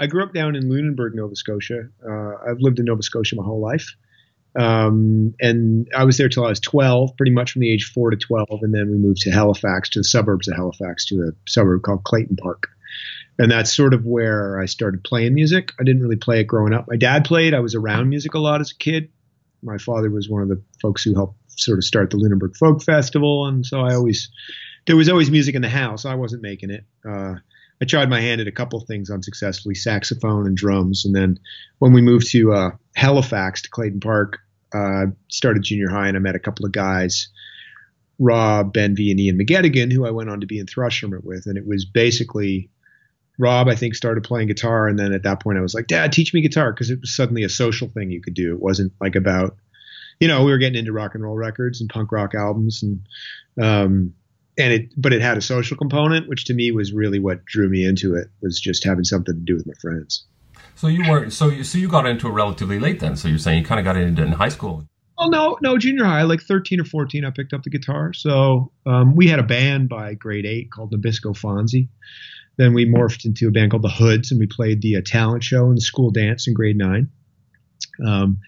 I grew up down in Lunenburg, Nova Scotia. Uh, I've lived in Nova Scotia my whole life. Um, and I was there till I was 12, pretty much from the age four to 12. And then we moved to Halifax, to the suburbs of Halifax, to a suburb called Clayton Park. And that's sort of where I started playing music. I didn't really play it growing up. My dad played. I was around music a lot as a kid. My father was one of the folks who helped sort of start the Lunenburg Folk Festival. And so I always, there was always music in the house. I wasn't making it. Uh, I tried my hand at a couple of things unsuccessfully, saxophone and drums. And then when we moved to uh, Halifax to Clayton Park, uh, started junior high, and I met a couple of guys, Rob, Benvie, and Ian McGettigan, who I went on to be in Thrush with. And it was basically Rob, I think, started playing guitar. And then at that point, I was like, Dad, teach me guitar because it was suddenly a social thing you could do. It wasn't like about, you know, we were getting into rock and roll records and punk rock albums and, um, and it but it had a social component which to me was really what drew me into it was just having something to do with my friends. So you were so you so you got into it relatively late then so you're saying you kind of got into it in high school. Well no no junior high like 13 or 14 i picked up the guitar. So um, we had a band by grade 8 called nabisco fonzie. Then we morphed into a band called the hoods and we played the uh, talent show and the school dance in grade 9 um,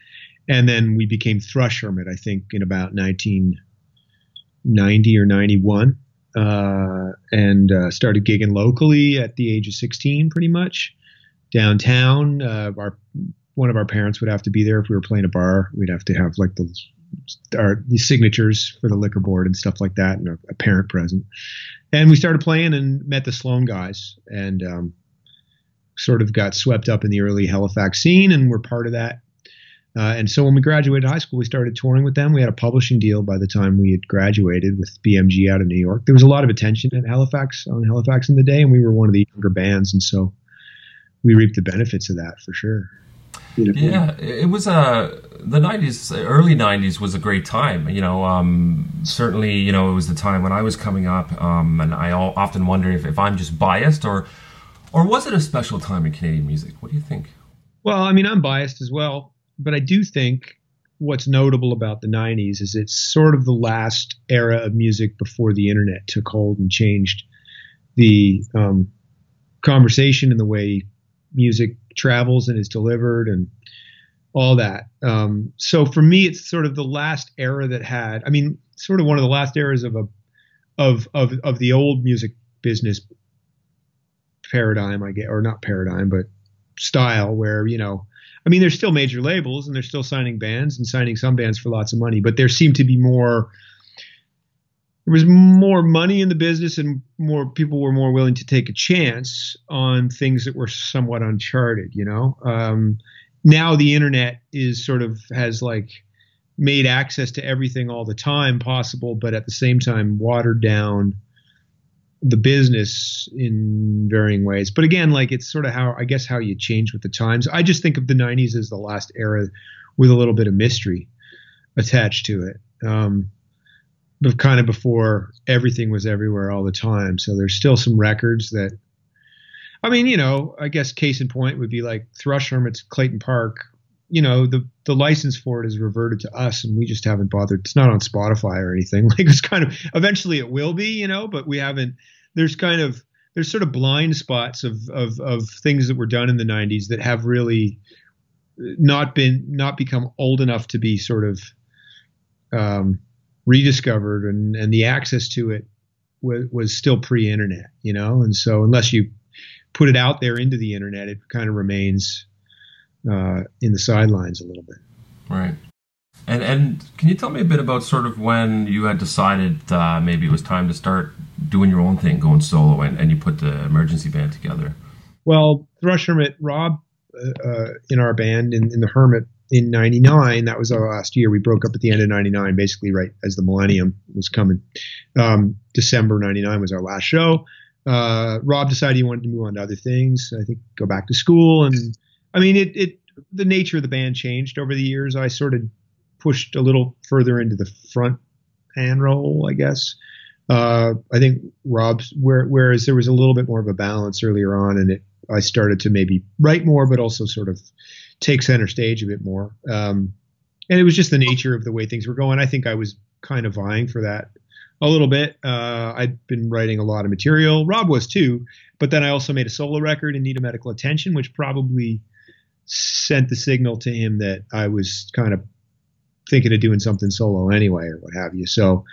and then we became thrush hermit i think in about 1990 or 91 uh, and uh, started gigging locally at the age of 16, pretty much downtown. Uh, our one of our parents would have to be there if we were playing a bar. We'd have to have like the our the signatures for the liquor board and stuff like that, and a, a parent present. And we started playing and met the Sloan guys, and um, sort of got swept up in the early Halifax scene, and we're part of that uh, and so when we graduated high school, we started touring with them. We had a publishing deal by the time we had graduated with BMG out of New York. There was a lot of attention at Halifax on Halifax in the day, and we were one of the younger bands, and so we reaped the benefits of that for sure. Yeah, it was a uh, the '90s, early '90s was a great time. You know, um, certainly, you know, it was the time when I was coming up, um, and I all, often wonder if, if I'm just biased or or was it a special time in Canadian music? What do you think? Well, I mean, I'm biased as well but I do think what's notable about the 90s is it's sort of the last era of music before the internet took hold and changed the um, conversation and the way music travels and is delivered and all that. Um, so for me, it's sort of the last era that had, I mean, sort of one of the last eras of a, of, of, of the old music business paradigm, I get, or not paradigm, but style where, you know, I mean, there's still major labels and they're still signing bands and signing some bands for lots of money, but there seemed to be more. There was more money in the business, and more people were more willing to take a chance on things that were somewhat uncharted. You know, um, now the internet is sort of has like made access to everything all the time possible, but at the same time watered down the business in varying ways. But again, like it's sort of how I guess how you change with the times. I just think of the '90s as the last era with a little bit of mystery attached to it. Um, but kind of before everything was everywhere all the time. So there's still some records that, I mean, you know, I guess case in point would be like Thrush Hermit's Clayton Park. You know, the the license for it is reverted to us, and we just haven't bothered. It's not on Spotify or anything. Like it's kind of eventually it will be, you know, but we haven't there's kind of there's sort of blind spots of, of of things that were done in the 90s that have really not been not become old enough to be sort of um, rediscovered and and the access to it was, was still pre-internet you know and so unless you put it out there into the internet it kind of remains uh, in the sidelines a little bit right and and can you tell me a bit about sort of when you had decided uh, maybe it was time to start doing your own thing, going solo, and, and you put the emergency band together? Well, Thrush Hermit, Rob uh, uh in our band in, in the Hermit in '99. That was our last year. We broke up at the end of '99, basically right as the millennium was coming. Um, December '99 was our last show. Uh, Rob decided he wanted to move on to other things. I think go back to school, and I mean, it, it the nature of the band changed over the years. I sort of pushed a little further into the front hand role, I guess. Uh, I think Rob's where, whereas there was a little bit more of a balance earlier on, and it I started to maybe write more, but also sort of take center stage a bit more. Um, and it was just the nature of the way things were going. I think I was kind of vying for that a little bit. Uh, I'd been writing a lot of material. Rob was too, but then I also made a solo record in need of medical attention, which probably sent the signal to him that I was kind of thinking of doing something solo anyway, or what have you. So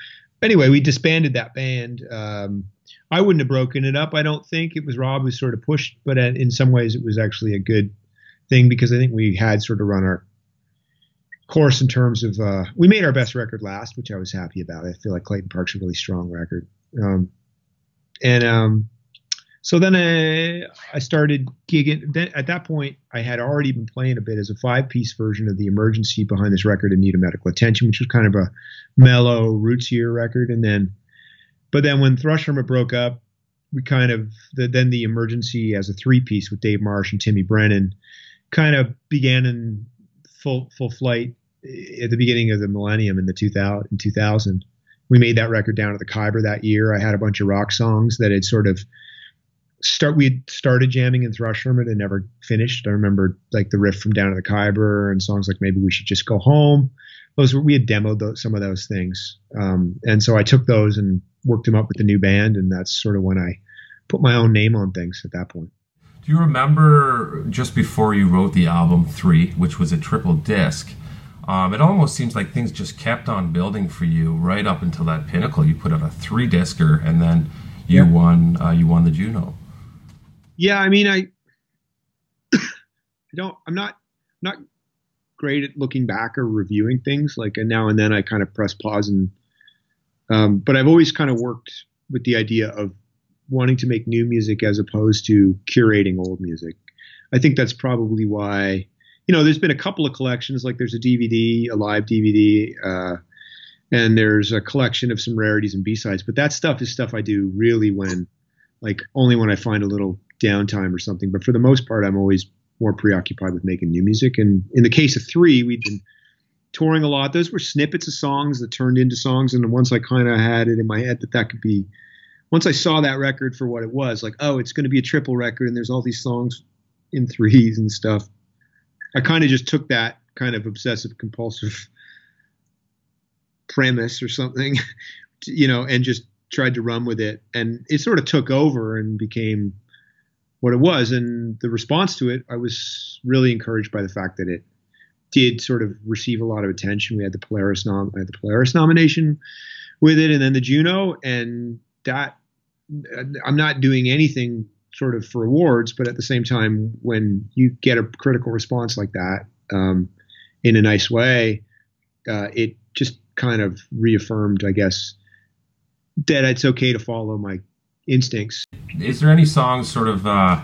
anyway, we disbanded that band. Um, I wouldn't have broken it up. I don't think it was Rob who sort of pushed, but in some ways it was actually a good thing because I think we had sort of run our course in terms of uh, we made our best record last, which I was happy about. I feel like Clayton Park's a really strong record, um, and um, so then I, I started gigging. Then at that point, I had already been playing a bit as a five-piece version of the Emergency behind this record in need of medical attention, which was kind of a mellow, rootsier record. And then, but then when Thrush Hermit broke up, we kind of the, then the Emergency as a three-piece with Dave Marsh and Timmy Brennan kind of began in full full flight at the beginning of the millennium in the 2000 in 2000 we made that record down at the Khyber that year. I had a bunch of rock songs that had sort of start we started jamming in thrush hermit and never finished. I remember like the riff from down at the Khyber and songs like maybe we should just go home. Those were we had demoed those, some of those things. Um, and so i took those and worked them up with the new band and that's sort of when i put my own name on things at that point. Do you remember just before you wrote the album Three, which was a triple disc? Um, it almost seems like things just kept on building for you right up until that pinnacle. You put out a three discer, and then you yeah. won. Uh, you won the Juno. Yeah, I mean, I, I don't. I'm not not great at looking back or reviewing things. Like, and now and then I kind of press pause and. Um, but I've always kind of worked with the idea of wanting to make new music as opposed to curating old music. I think that's probably why, you know, there's been a couple of collections, like there's a DVD, a live DVD, uh, and there's a collection of some rarities and B-sides, but that stuff is stuff I do really when, like, only when I find a little downtime or something. But for the most part, I'm always more preoccupied with making new music. And in the case of three, we've been touring a lot. Those were snippets of songs that turned into songs. And once I kind of had it in my head that that could be once I saw that record for what it was, like, oh, it's going to be a triple record and there's all these songs in threes and stuff. I kind of just took that kind of obsessive compulsive premise or something, you know, and just tried to run with it. And it sort of took over and became what it was. And the response to it, I was really encouraged by the fact that it did sort of receive a lot of attention. We had the Polaris nom- the Polaris nomination with it, and then the Juno, and that I'm not doing anything sort of for awards, but at the same time, when you get a critical response like that um, in a nice way, uh, it just kind of reaffirmed, I guess, that it's okay to follow my instincts. Is there any songs sort of uh,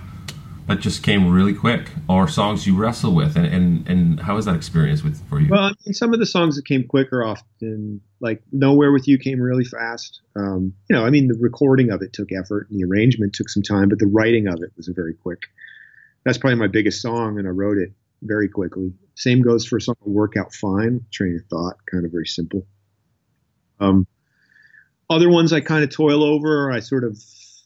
that just came really quick, or songs you wrestle with, and and, and how was that experience with for you? Well, I mean, some of the songs that came quicker often, like "Nowhere with You," came really fast. Um, you know, I mean, the recording of it took effort, and the arrangement took some time, but the writing of it was very quick. That's probably my biggest song, and I wrote it very quickly. Same goes for a song "Work Out Fine," train of thought, kind of very simple. Um, other ones I kind of toil over. I sort of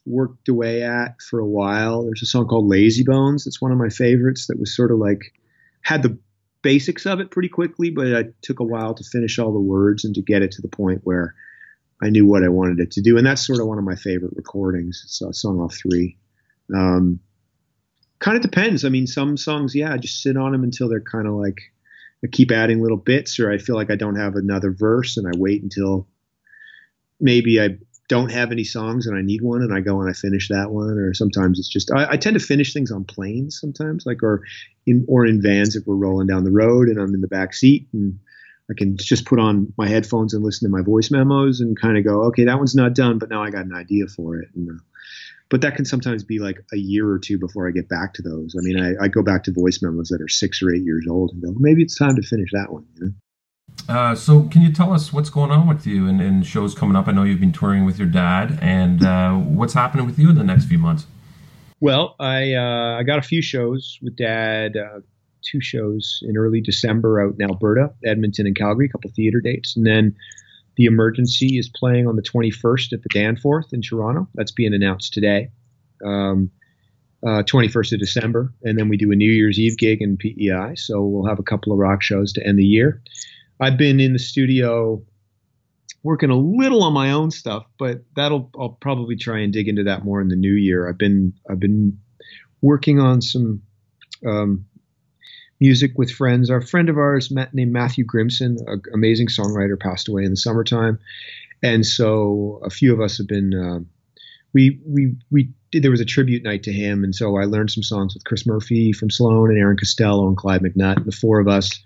worked away at for a while. There's a song called Lazy Bones. It's one of my favorites that was sort of like had the basics of it pretty quickly, but it took a while to finish all the words and to get it to the point where I knew what I wanted it to do. And that's sort of one of my favorite recordings. It's a song off three. Um, kind of depends. I mean, some songs, yeah, I just sit on them until they're kind of like I keep adding little bits, or I feel like I don't have another verse, and I wait until maybe I don't have any songs and I need one and I go and I finish that one or sometimes it's just I, I, tend to finish things on planes sometimes like or in or in vans if we're rolling down the road and I'm in the back seat and I can just put on my headphones and listen to my voice memos and kind of go okay that one's not done but now I got an idea for it. And, uh, but that can sometimes be like a year or two before I get back to those. I mean I, I go back to voice memos that are six or eight years old and go maybe it's time to finish that one you know uh, so, can you tell us what's going on with you and, and, shows coming up? I know you've been touring with your dad, and uh, what's happening with you in the next few months? Well, I uh, I got a few shows with dad. Uh, two shows in early December out in Alberta, Edmonton, and Calgary. A couple theater dates, and then the Emergency is playing on the 21st at the Danforth in Toronto. That's being announced today. Um, uh, 21st of December, and then we do a New Year's Eve gig in PEI. So we'll have a couple of rock shows to end the year. I've been in the studio working a little on my own stuff, but that'll I'll probably try and dig into that more in the new year. I've been I've been working on some um, music with friends. Our friend of ours named Matthew Grimson, an amazing songwriter, passed away in the summertime, and so a few of us have been. Uh, we we we there was a tribute night to him, and so I learned some songs with Chris Murphy from Sloan and Aaron Costello and Clyde McNutt. And the four of us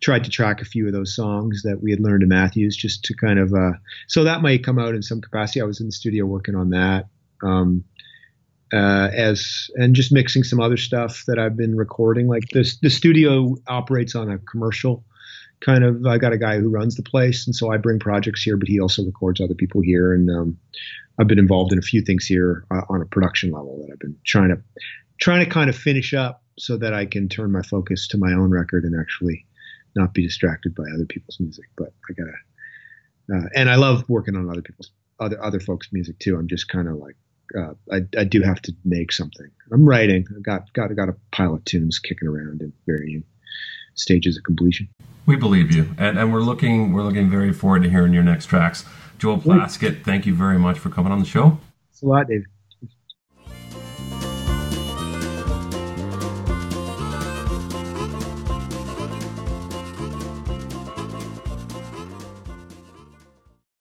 tried to track a few of those songs that we had learned in Matthews, just to kind of. Uh, so that might come out in some capacity. I was in the studio working on that. Um, uh, as and just mixing some other stuff that I've been recording. Like this, the studio operates on a commercial kind of. I got a guy who runs the place, and so I bring projects here, but he also records other people here. And um, I've been involved in a few things here uh, on a production level that I've been trying to trying to kind of finish up so that I can turn my focus to my own record and actually not be distracted by other people's music. But I gotta. Uh, and I love working on other people's other other folks' music too. I'm just kind of like uh, I, I do have to make something. I'm writing. I got got got a pile of tunes kicking around in varying stages of completion. We believe you, and, and we're looking we're looking very forward to hearing your next tracks. Joel Plaskett, thank you very much for coming on the show. Thanks a lot, Dave.